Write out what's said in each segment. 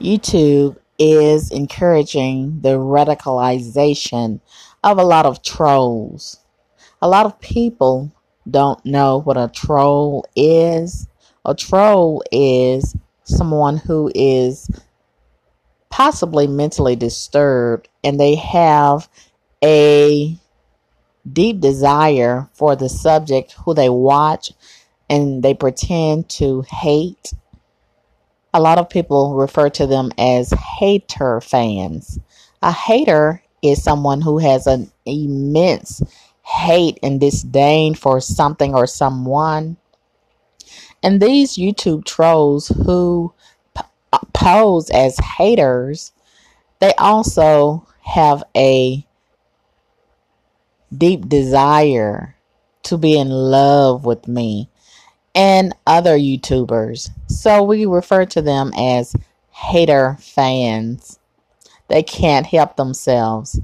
YouTube is encouraging the radicalization of a lot of trolls. A lot of people don't know what a troll is. A troll is someone who is possibly mentally disturbed and they have a deep desire for the subject who they watch and they pretend to hate. A lot of people refer to them as hater fans. A hater is someone who has an immense hate and disdain for something or someone. And these YouTube trolls who p- uh, pose as haters, they also have a deep desire to be in love with me and other YouTubers. So we refer to them as hater fans. They can't help themselves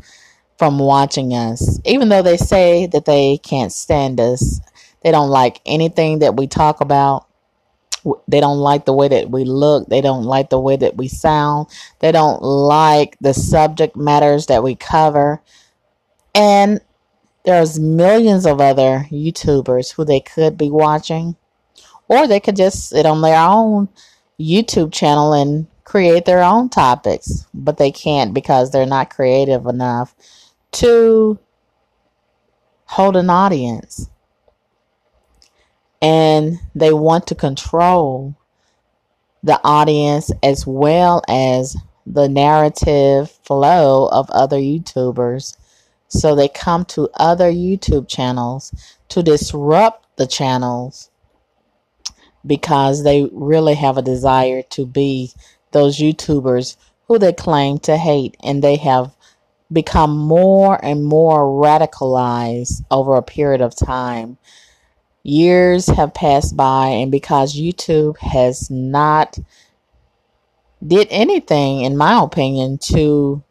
from watching us, even though they say that they can't stand us. They don't like anything that we talk about. They don't like the way that we look. They don't like the way that we sound. They don't like the subject matters that we cover. And there's millions of other YouTubers who they could be watching, or they could just sit on their own YouTube channel and create their own topics, but they can't because they're not creative enough to hold an audience. And they want to control the audience as well as the narrative flow of other YouTubers so they come to other YouTube channels to disrupt the channels because they really have a desire to be those YouTubers who they claim to hate and they have become more and more radicalized over a period of time. Years have passed by and because YouTube has not did anything in my opinion to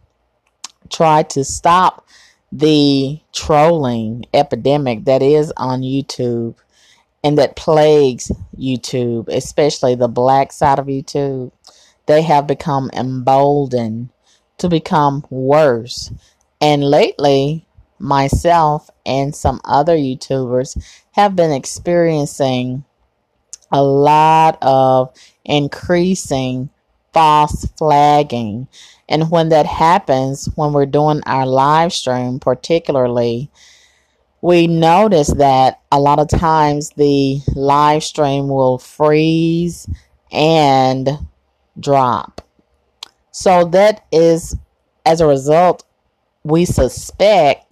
try to stop the trolling epidemic that is on YouTube and that plagues YouTube, especially the black side of YouTube, they have become emboldened to become worse. And lately, myself and some other YouTubers have been experiencing a lot of increasing false flagging and when that happens, when we're doing our live stream, particularly, we notice that a lot of times the live stream will freeze and drop. So that is as a result, we suspect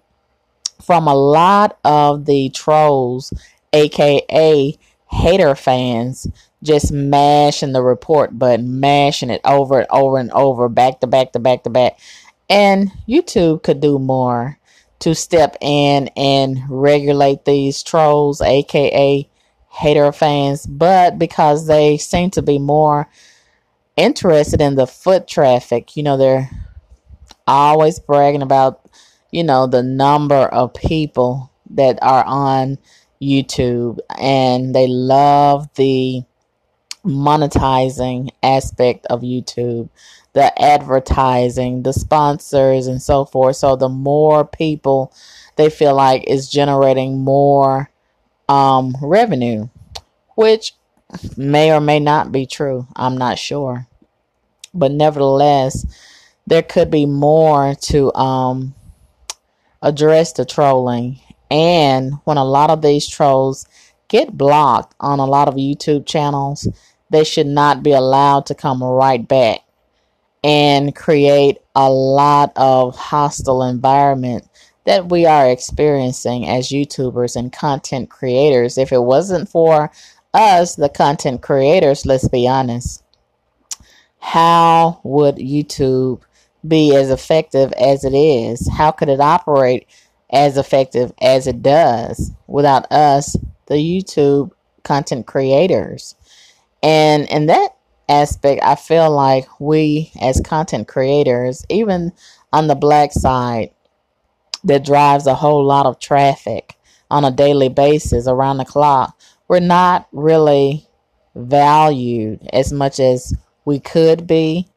from a lot of the trolls, aka hater fans, just mashing the report button, mashing it over and over and over, back to back to back to back. And YouTube could do more to step in and regulate these trolls, aka hater fans, but because they seem to be more interested in the foot traffic, you know, they're always bragging about, you know, the number of people that are on YouTube. And they love the monetizing aspect of YouTube, the advertising, the sponsors, and so forth. So the more people they feel like is generating more um, revenue, which may or may not be true. I'm not sure. But nevertheless, there could be more to um, address the trolling. And when a lot of these trolls get blocked on a lot of YouTube channels, they should not be allowed to come right back and create a lot of hostile environment that we are experiencing as YouTubers and content creators. If it wasn't for us, the content creators, let's be honest, how would YouTube be as effective as it is? How could it operate as effective as it does without us, the YouTube content creators? And in that aspect, I feel like we as content creators, even on the black side, that drives a whole lot of traffic on a daily basis around the clock, we're not really valued as much as we could be.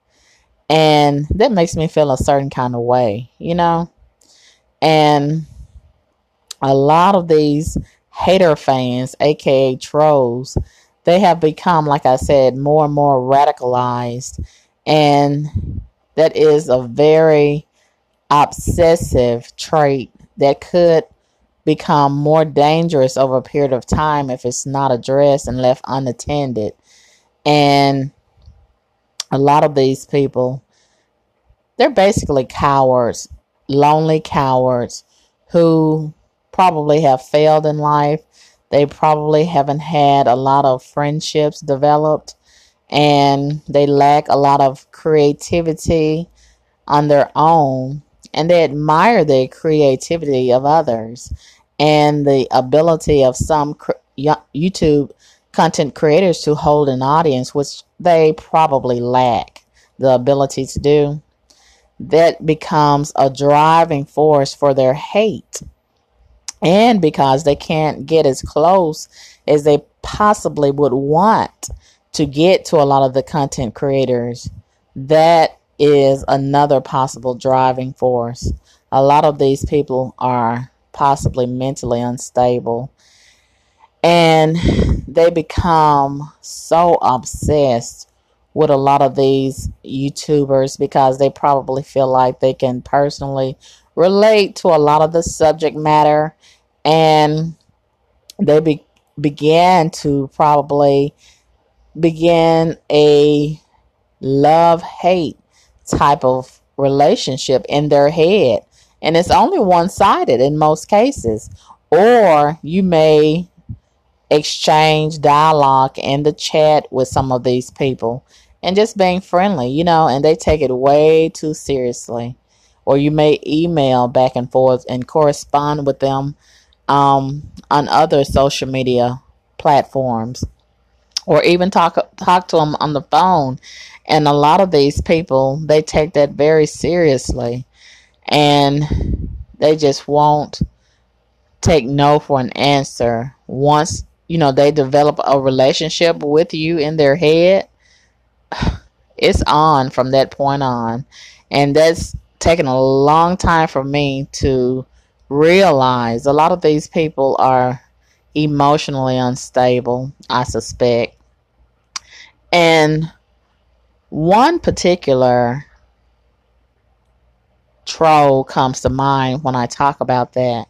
And that makes me feel a certain kind of way, you know? And a lot of these hater fans, aka trolls, they have become, like I said, more and more radicalized. And that is a very obsessive trait that could become more dangerous over a period of time if it's not addressed and left unattended. And a lot of these people, they're basically cowards, lonely cowards who probably have failed in life. They probably haven't had a lot of friendships developed and they lack a lot of creativity on their own and they admire the creativity of others and the ability of some YouTube content creators to hold an audience, which they probably lack the ability to do. That becomes a driving force for their hate. And because they can't get as close as they possibly would want to get to a lot of the content creators, that is another possible driving force. A lot of these people are possibly mentally unstable and they become so obsessed with a lot of these YouTubers because they probably feel like they can personally relate to a lot of the subject matter and they be- began to probably begin a love hate type of relationship in their head. And it's only one sided in most cases. Or you may exchange dialogue in the chat with some of these people and just being friendly, you know, and they take it way too seriously. Or you may email back and forth and correspond with them um, on other social media platforms or even talk talk to them on the phone and a lot of these people, they take that very seriously and they just won't take no for an answer. Once, you know, they develop a relationship with you in their head, it's on from that point on. And that's taken a long time for me to realize a lot of these people are emotionally unstable, I suspect. And one particular troll comes to mind when I talk about that.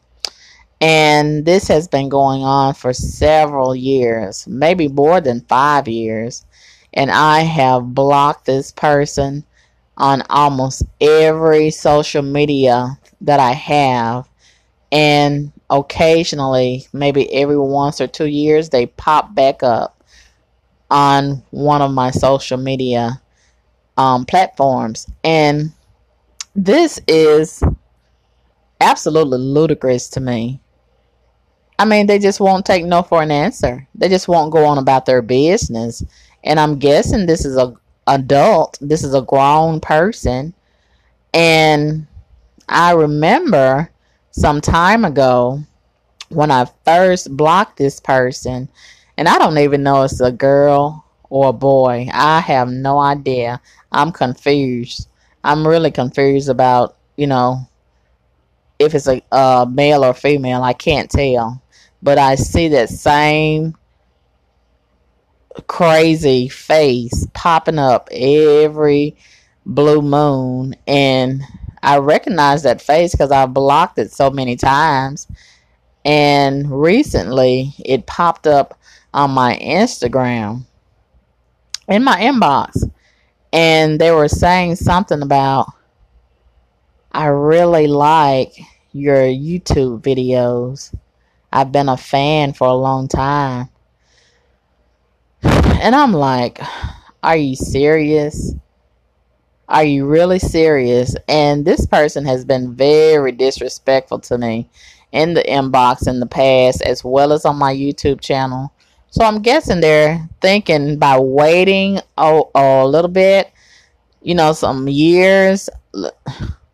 And this has been going on for several years, maybe more than five years. And I have blocked this person on almost every social media that I have. And occasionally, maybe every once or two years, they pop back up on one of my social media um, platforms. And this is absolutely ludicrous to me. I mean, they just won't take no for an answer. They just won't go on about their business. And I'm guessing this is a adult. This is a grown person. And I remember some time ago when I first blocked this person, and I don't even know it's a girl or a boy. I have no idea. I'm confused. I'm really confused about, you know, if it's a, a male or female. I can't tell. But I see that same crazy face popping up every blue moon and I recognize that face because I've blocked it so many times. And recently it popped up on my Instagram in my inbox and they were saying something about I really like your YouTube videos. I've been a fan for a long time. And I'm like, are you serious? Are you really serious? And this person has been very disrespectful to me in the inbox in the past, as well as on my YouTube channel. So I'm guessing they're thinking by waiting a, a little bit, you know, some years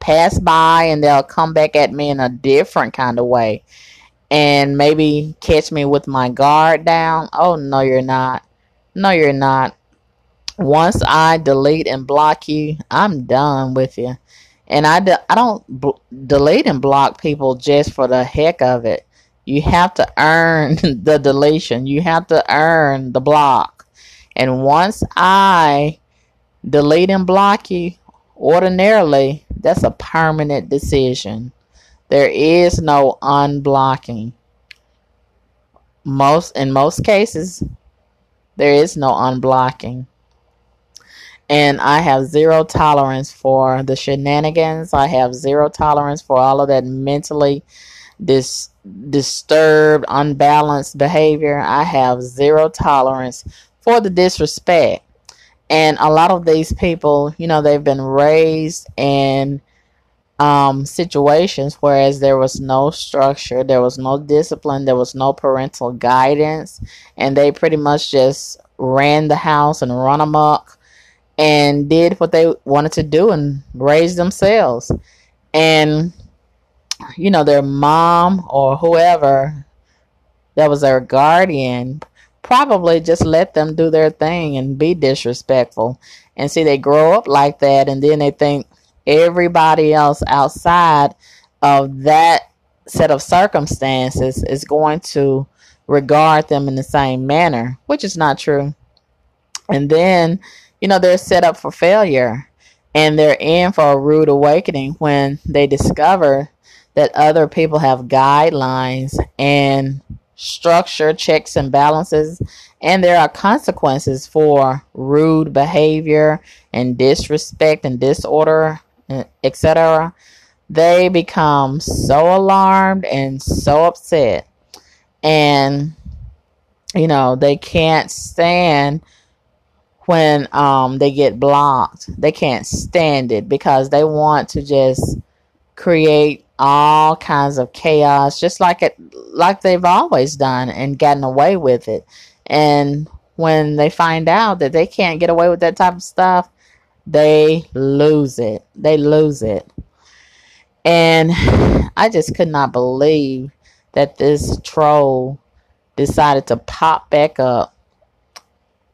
pass by and they'll come back at me in a different kind of way and maybe catch me with my guard down. Oh, no, you're not. No, you're not. once I delete and block you, I'm done with you. And I, de- I don't b- delete and block people just for the heck of it. You have to earn the deletion. You have to earn the block. And once I delete and block you, ordinarily, that's a permanent decision. There is no unblocking. Most in most cases, there is no unblocking and I have zero tolerance for the shenanigans. I have zero tolerance for all of that mentally dis- disturbed, unbalanced behavior. I have zero tolerance for the disrespect. And a lot of these people, you know, they've been raised in um, situations whereas there was no structure, there was no discipline, there was no parental guidance, and they pretty much just ran the house and run amok and did what they wanted to do and raise themselves. And, you know, their mom or whoever that was their guardian probably just let them do their thing and be disrespectful. And see, they grow up like that, and then they think everybody else outside of that set of circumstances is going to regard them in the same manner, which is not true. And then you know, they're set up for failure and they're in for a rude awakening when they discover that other people have guidelines and structure, checks and balances, and there are consequences for rude behavior and disrespect and disorder, etc. They become so alarmed and so upset, and you know, they can't stand when um, they get blocked. They can't stand it because they want to just create all kinds of chaos, just like it, like they've always done and gotten away with it. And when they find out that they can't get away with that type of stuff, they lose it. They lose it. And I just could not believe that this troll decided to pop back up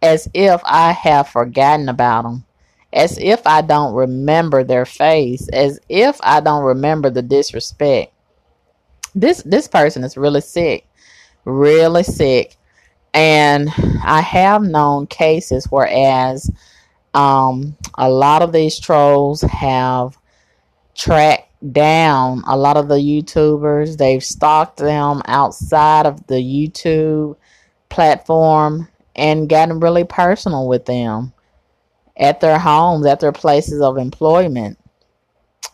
as if I have forgotten about them, as if I don't remember their face, as if I don't remember the disrespect. This this person is really sick, really sick, and I have known cases whereas um, a lot of these trolls have tracked down a lot of the YouTubers. They've stalked them outside of the YouTube platform and gotten really personal with them at their homes, at their places of employment,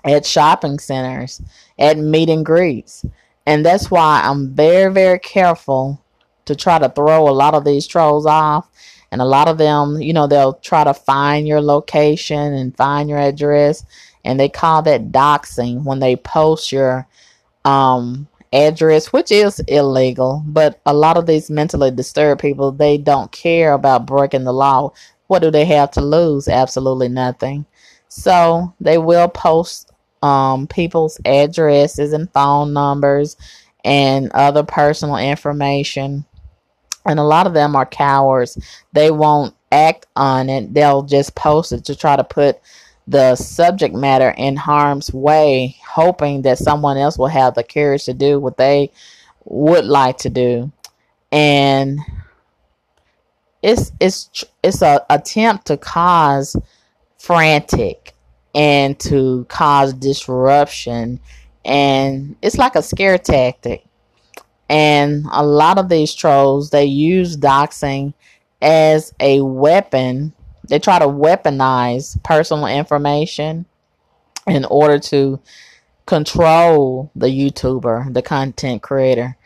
at shopping centers, at meet and greets. And that's why I'm very, very careful to try to throw a lot of these trolls off. And a lot of them, you know, they'll try to find your location and find your address. And they call that doxing when they post your um, address, which is illegal. But a lot of these mentally disturbed people, they don't care about breaking the law. What do they have to lose? Absolutely nothing. So they will post um, people's addresses and phone numbers and other personal information. And a lot of them are cowards. They won't act on it. They'll just post it to try to put the subject matter in harm's way, hoping that someone else will have the courage to do what they would like to do. And it's it's it's a attempt to cause frantic and to cause disruption and it's like a scare tactic and a lot of these trolls they use doxing as a weapon they try to weaponize personal information in order to control the YouTuber, the content creator.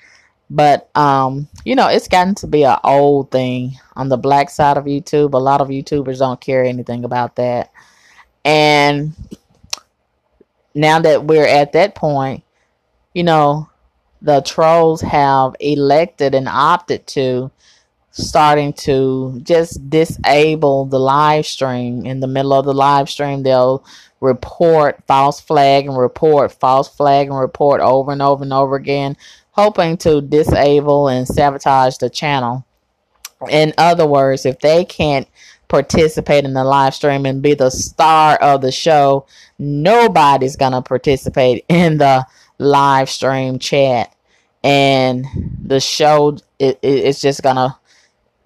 But um, you know, it's gotten to be an old thing on the black side of YouTube. A lot of YouTubers don't care anything about that. And now that we're at that point, you know, the trolls have elected and opted to starting to just disable the live stream. In the middle of the live stream, they'll report false flag and report false flag and report over and over and over again, hoping to disable and sabotage the channel. In other words, if they can't participate in the live stream and be the star of the show. Nobody's to participate in the live stream chat. And the show it, it, it's just to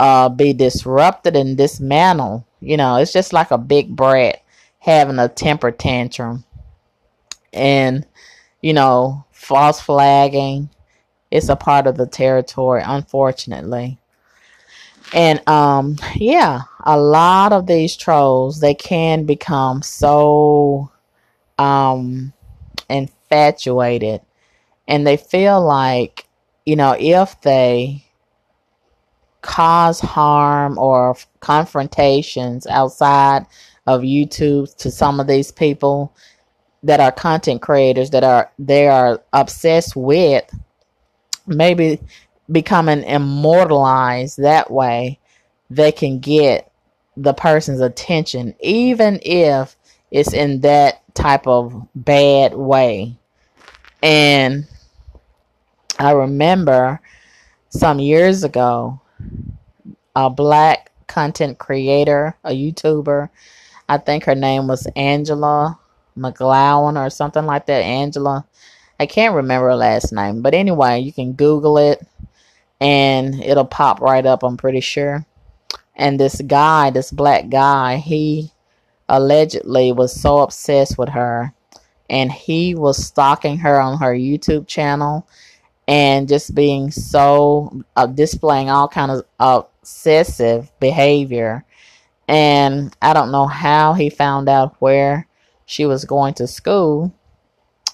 uh, be disrupted and dismantled. You know, it's just like a big brat having a temper tantrum. And, you know, false flagging. It's a part of the territory, unfortunately. And um yeah, a lot of these trolls they can become so um infatuated and they feel like, you know, if they cause harm or confrontations outside of YouTube to some of these people that are content creators that are they are obsessed with maybe becoming immortalized that way they can get the person's attention even if it's in that type of bad way. And i remember some years ago a black content creator a youtuber i think her name was angela mcgowan or something like that angela i can't remember her last name but anyway you can google it and it'll pop right up, I'm pretty sure. And this guy, this black guy, he allegedly was so obsessed with her and he was stalking her on her YouTube channel and just being so uh, displaying all kind of obsessive behavior and I don't know how he found out where she was going to school.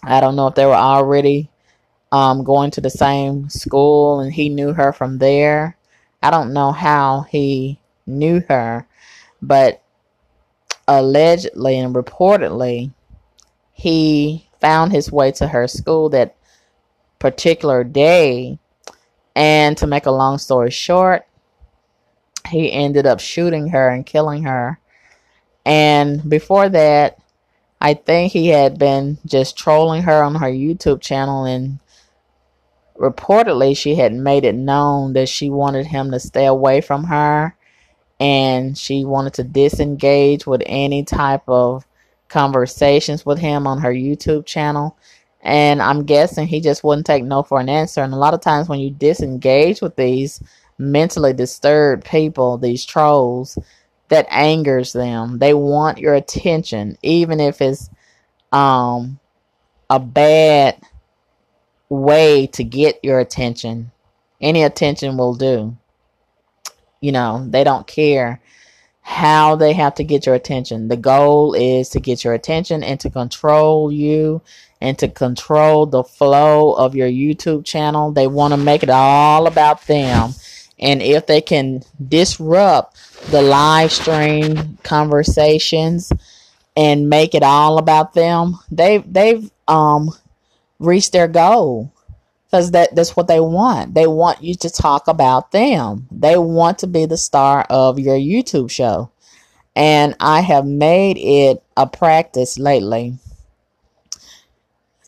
I don't know if they were already um, going to the same school and he knew her from there. I don't know how he knew her, but allegedly and reportedly, he found his way to her school that particular day. And to make a long story short, he ended up shooting her and killing her. And before that, I think he had been just trolling her on her YouTube channel and reportedly she had made it known that she wanted him to stay away from her and she wanted to disengage with any type of conversations with him on her YouTube channel. And I'm guessing he just wouldn't take no for an answer. And a lot of times when you disengage with these mentally disturbed people, these trolls, that angers them. They want your attention, even if it's um a bad way to get your attention. Any attention will do. You know, they don't care how they have to get your attention. The goal is to get your attention and to control you and to control the flow of your YouTube channel. They want to make it all about them. And if they can disrupt the live stream conversations and make it all about them, they they've um reach their goal because that, that's what they want. They want you to talk about them. They want to be the star of your YouTube show. And I have made it a practice lately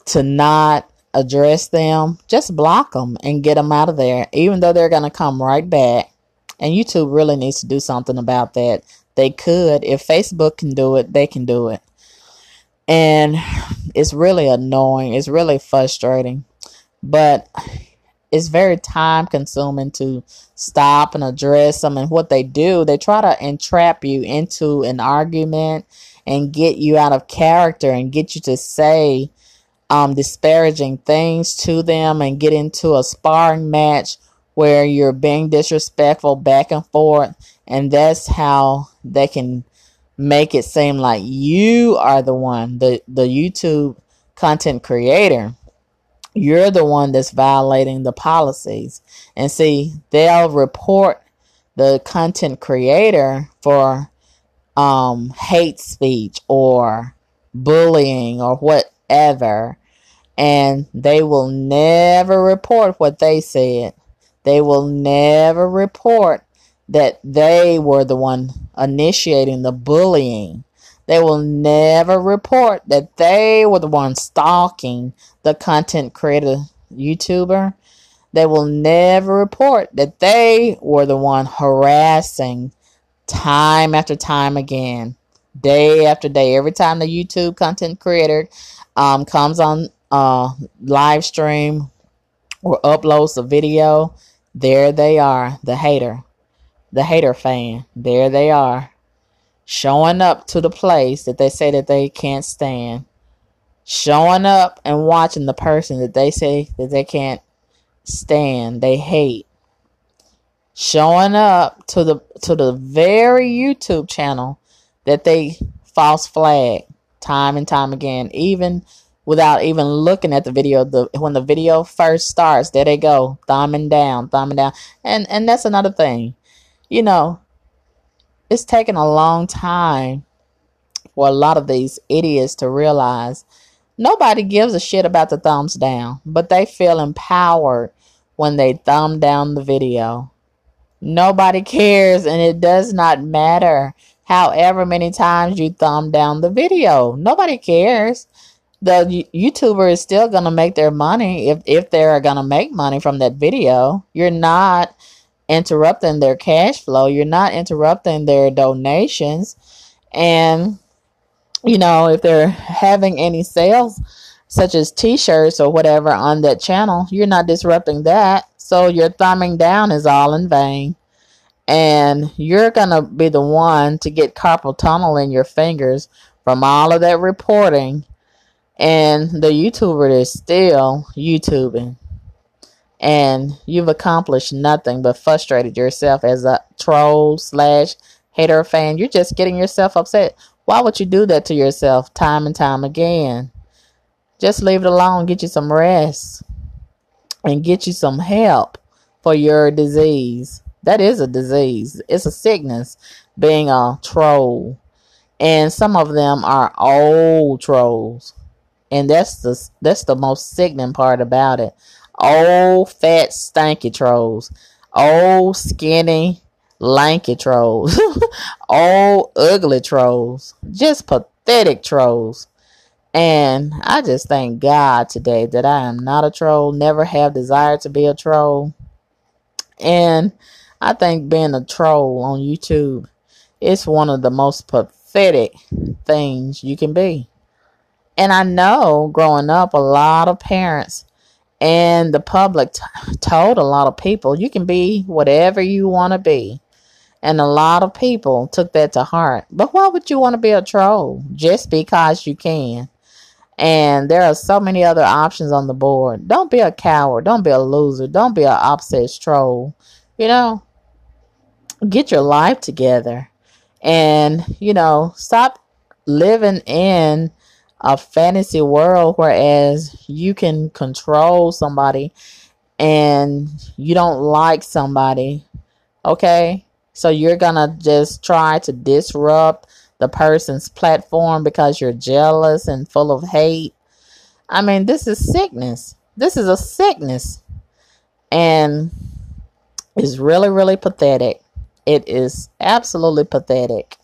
to not address them, just block them and get them out of there, even though they're going to come right back. And YouTube really needs to do something about that. They could. If Facebook can do it, they can do it and it's really annoying. It's really frustrating, but it's very time consuming to stop and address them. And what they do, they try to entrap you into an argument and get you out of character and get you to say um, disparaging things to them and get into a sparring match where you're being disrespectful back and forth. And that's how they can make it seem like you are the one, the, the YouTube content creator. You're the one that's violating the policies. And see, they'll report the content creator for um, hate speech or bullying or whatever. And they will never report what they said. They will never report that they were the one initiating the bullying. They will never report that they were the one stalking the content creator YouTuber. They will never report that they were the one harassing time after time again, day after day. Every time the YouTube content creator um, comes on uh, live stream or uploads a video, there they are, the hater, the hater fan. There they are, showing up to the place that they say that they can't stand, showing up and watching the person that they say that they can't stand, they hate, showing up to the to the very YouTube channel that they false flag time and time again, even without even looking at the video. The when the video first starts, there they go, thumbing down, thumbing down, and and that's another thing. You know, it's taken a long time for a lot of these idiots to realize nobody gives a shit about the thumbs down, but they feel empowered when they thumb down the video. Nobody cares, and it does not matter however many times you thumb down the video. Nobody cares. The YouTuber is still going to make their money if, if they're going to make money from that video. You're not interrupting their cash flow, you're not interrupting their donations. And, you know, if they're having any sales, such as t shirts or whatever, on that channel, you're not disrupting that. So your thumbing down is all in vain. And you're going to be the one to get carpal tunnel in your fingers from all of that reporting. And the YouTuber is still YouTubing. And you've accomplished nothing but frustrated yourself as a troll slash hater fan. You're just getting yourself upset. Why would you do that to yourself time and time again? Just leave it alone. Get you some rest and get you some help for your disease. That is a disease. It's a sickness being a troll. And some of them are old trolls. And that's the that's the most sickening part about it. Old fat stanky trolls. Old skinny lanky trolls. old ugly trolls. Just pathetic trolls. And I just thank God today that I am not a troll, never have desired to be a troll. And I think being a troll on YouTube is one of the most pathetic things you can be. And I know growing up, a lot of parents and the public t- told a lot of people, you can be whatever you want to be. And a lot of people took that to heart. But why would you want to be a troll? Just because you can. And there are so many other options on the board. Don't be a coward. Don't be a loser. Don't be an obsessed troll. You know, get your life together. And, you know, stop living in a fantasy world whereas you can control somebody and you don't like somebody. Okay? So you're going to just try to disrupt the person's platform because you're jealous and full of hate. I mean, this is sickness. This is a sickness. And it's really, really pathetic. It is absolutely pathetic.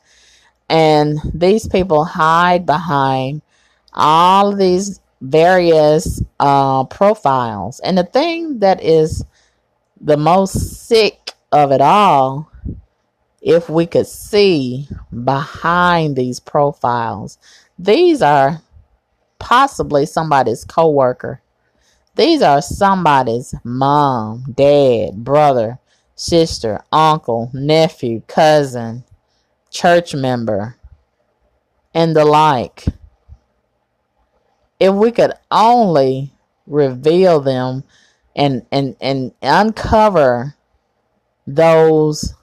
And these people hide behind all these various uh, profiles. And the thing that is the most sick of it all if we could see behind these profiles. These are possibly somebody's coworker. These are somebody's mom, dad, brother, sister, uncle, nephew, cousin, church member, and the like. If we could only reveal them and and and uncover those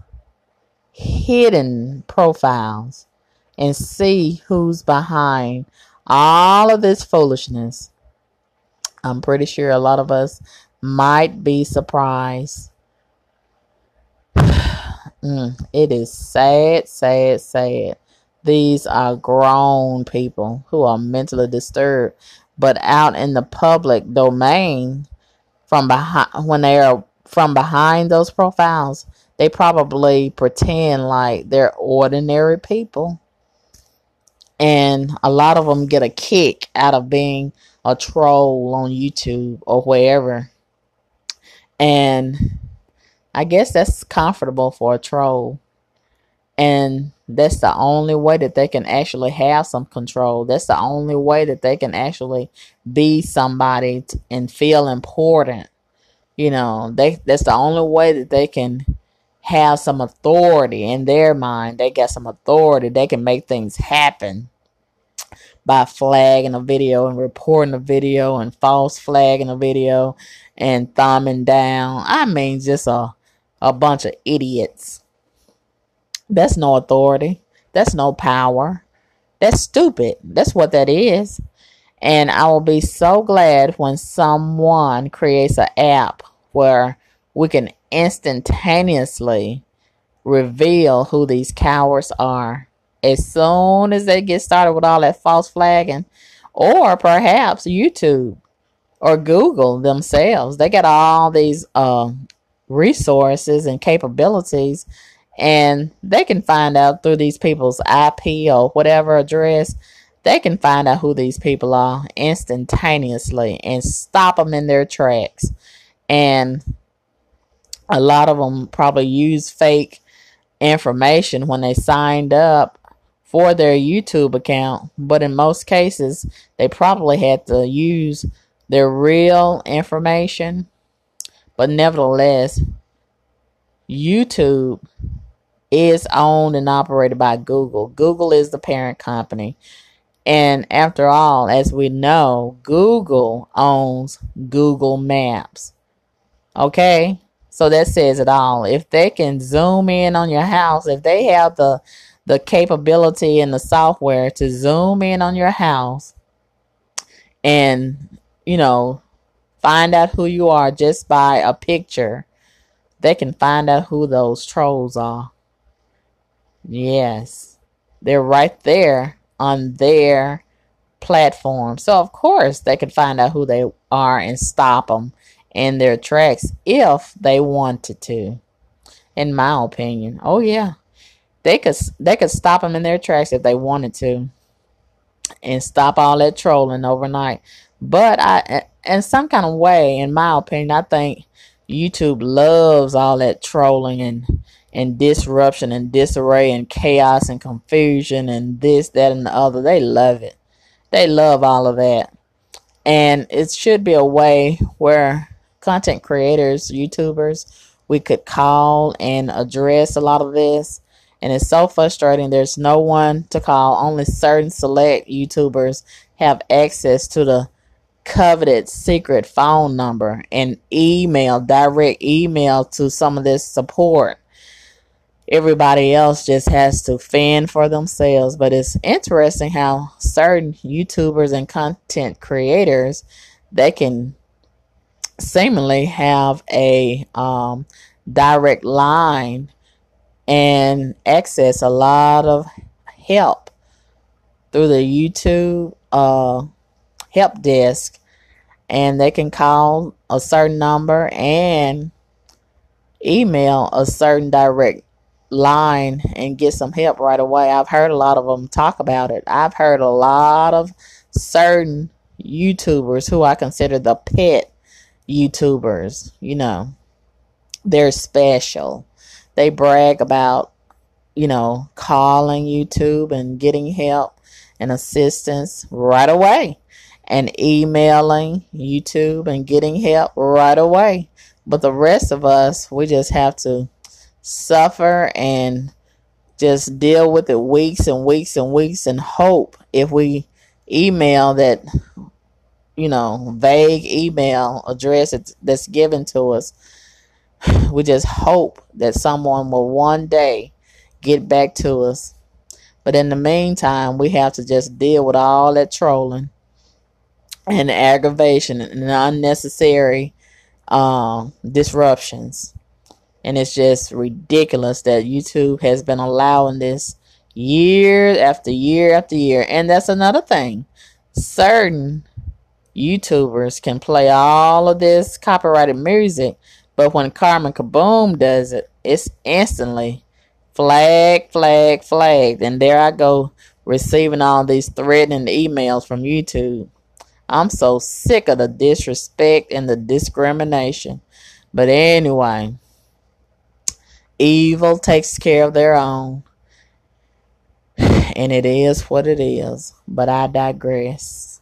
hidden profiles and see who's behind all of this foolishness. I'm pretty sure a lot of us might be surprised. Mm, it is sad, sad, sad. These are grown people who are mentally disturbed, but out in the public domain from behind when they are from behind those profiles, they probably pretend like they're ordinary people. And a lot of them get a kick out of being a troll on YouTube or wherever. And I guess that's comfortable for a troll. And that's the only way that they can actually have some control. That's the only way that they can actually be somebody and feel important. You know, they that's the only way that they can have some authority in their mind. They got some authority. They can make things happen by flagging a video and reporting a video and false flagging a video and thumbing down. I mean, just a, a bunch of idiots. That's no authority. That's no power. That's stupid. That's what that is. And I will be so glad when someone creates an app where we can instantaneously reveal who these cowards are as soon as they get started with all that false flagging, or perhaps YouTube or Google themselves. They got all these uh, resources and capabilities, and they can find out through these people's IP or whatever address. They can find out who these people are instantaneously and stop them in their tracks. And a lot of them probably use fake information when they signed up for their YouTube account, but in most cases, they probably had to use their real information. But nevertheless, YouTube is owned and operated by Google. Google is the parent company. And after all, as we know, Google owns Google Maps. Okay? So that says it all. If they can zoom in on your house, if they have the the capability and the software to zoom in on your house and, you know, find out who you are just by a picture. They can find out who those trolls are. Yes. They're right there on their platform. So, of course, they can find out who they are and stop them in their tracks if they wanted to, in my opinion. Oh, yeah they could they could stop them in their tracks if they wanted to, and stop all that trolling overnight. But I, in some kind of way, in my opinion, I think YouTube loves all that trolling and and disruption and disarray and chaos and confusion and this, that, and the other. They love it. They love all of that. And it should be a way where content creators, YouTubers, we could call and address a lot of this and it's so frustrating. There's no one to call. Only certain select YouTubers have access to the coveted secret phone number and email, direct email to some of this support. Everybody else just has to fend for themselves. But it's interesting how certain YouTubers and content creators they can seemingly have a um, direct line and access a lot of help through the YouTube uh, help desk. And they can call a certain number and email a certain direct line and get some help right away. I've heard a lot of them talk about it. I've heard a lot of certain YouTubers who I consider the pet YouTubers, you know, they're special they brag about, you know, calling YouTube and getting help and assistance right away and emailing YouTube and getting help right away. But the rest of us, we just have to suffer and just deal with it weeks and weeks and weeks and hope if we email that you know vague email address that's given to us we just hope that someone will one day get back to us. But in the meantime, we have to just deal with all that trolling and aggravation and unnecessary um, disruptions. And it's just ridiculous that YouTube has been allowing this year after year after year. And that's another thing. Certain YouTubers can play all of this copyrighted music but when Carmen Caboom does it, it's instantly flag, flag, flag. And there I go receiving all these threatening emails from YouTube. I'm so sick of the disrespect and the discrimination. But anyway, evil takes care of their own. And it is what it is. But I digress.